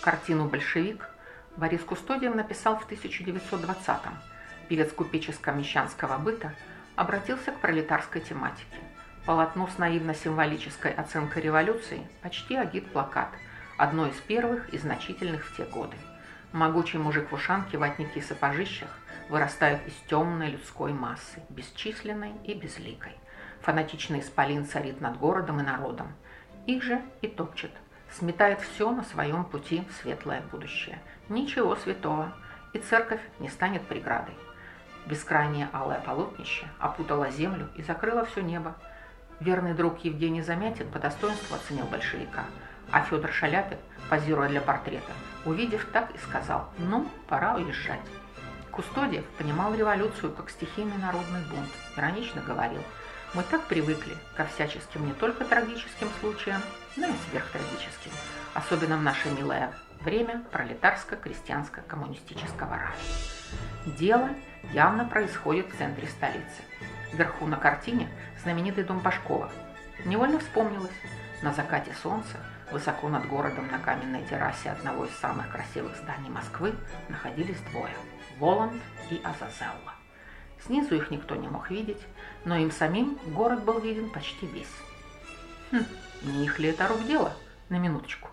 Картину «Большевик» Борис Кустодиев написал в 1920-м. Певец купеческо-мещанского быта обратился к пролетарской тематике. Полотно с наивно-символической оценкой революции почти агит-плакат, одно из первых и значительных в те годы. Могучий мужик в ушанке, ватники и сапожищах вырастают из темной людской массы, бесчисленной и безликой. Фанатичный исполин царит над городом и народом. Их же и топчет, сметает все на своем пути в светлое будущее. Ничего святого, и церковь не станет преградой. Бескрайнее алое полотнище опутало землю и закрыло все небо. Верный друг Евгений Замятин по достоинству оценил большевика, а Федор Шаляпин, позируя для портрета, увидев так и сказал «Ну, пора уезжать». Кустодиев понимал революцию как стихийный народный бунт, иронично говорил «Мы так привыкли ко всяческим не только трагическим случаям, но и сверхтрагическим, особенно в наше милое время пролетарско-крестьянско-коммунистического рая». Дело явно происходит в центре столицы. Вверху на картине знаменитый дом Пашкова. Невольно вспомнилось, на закате солнца, высоко над городом на каменной террасе одного из самых красивых зданий Москвы находились двое – Воланд и Азазелла. Снизу их никто не мог видеть, но им самим город был виден почти весь. Хм, не их ли это рук дело? На минуточку.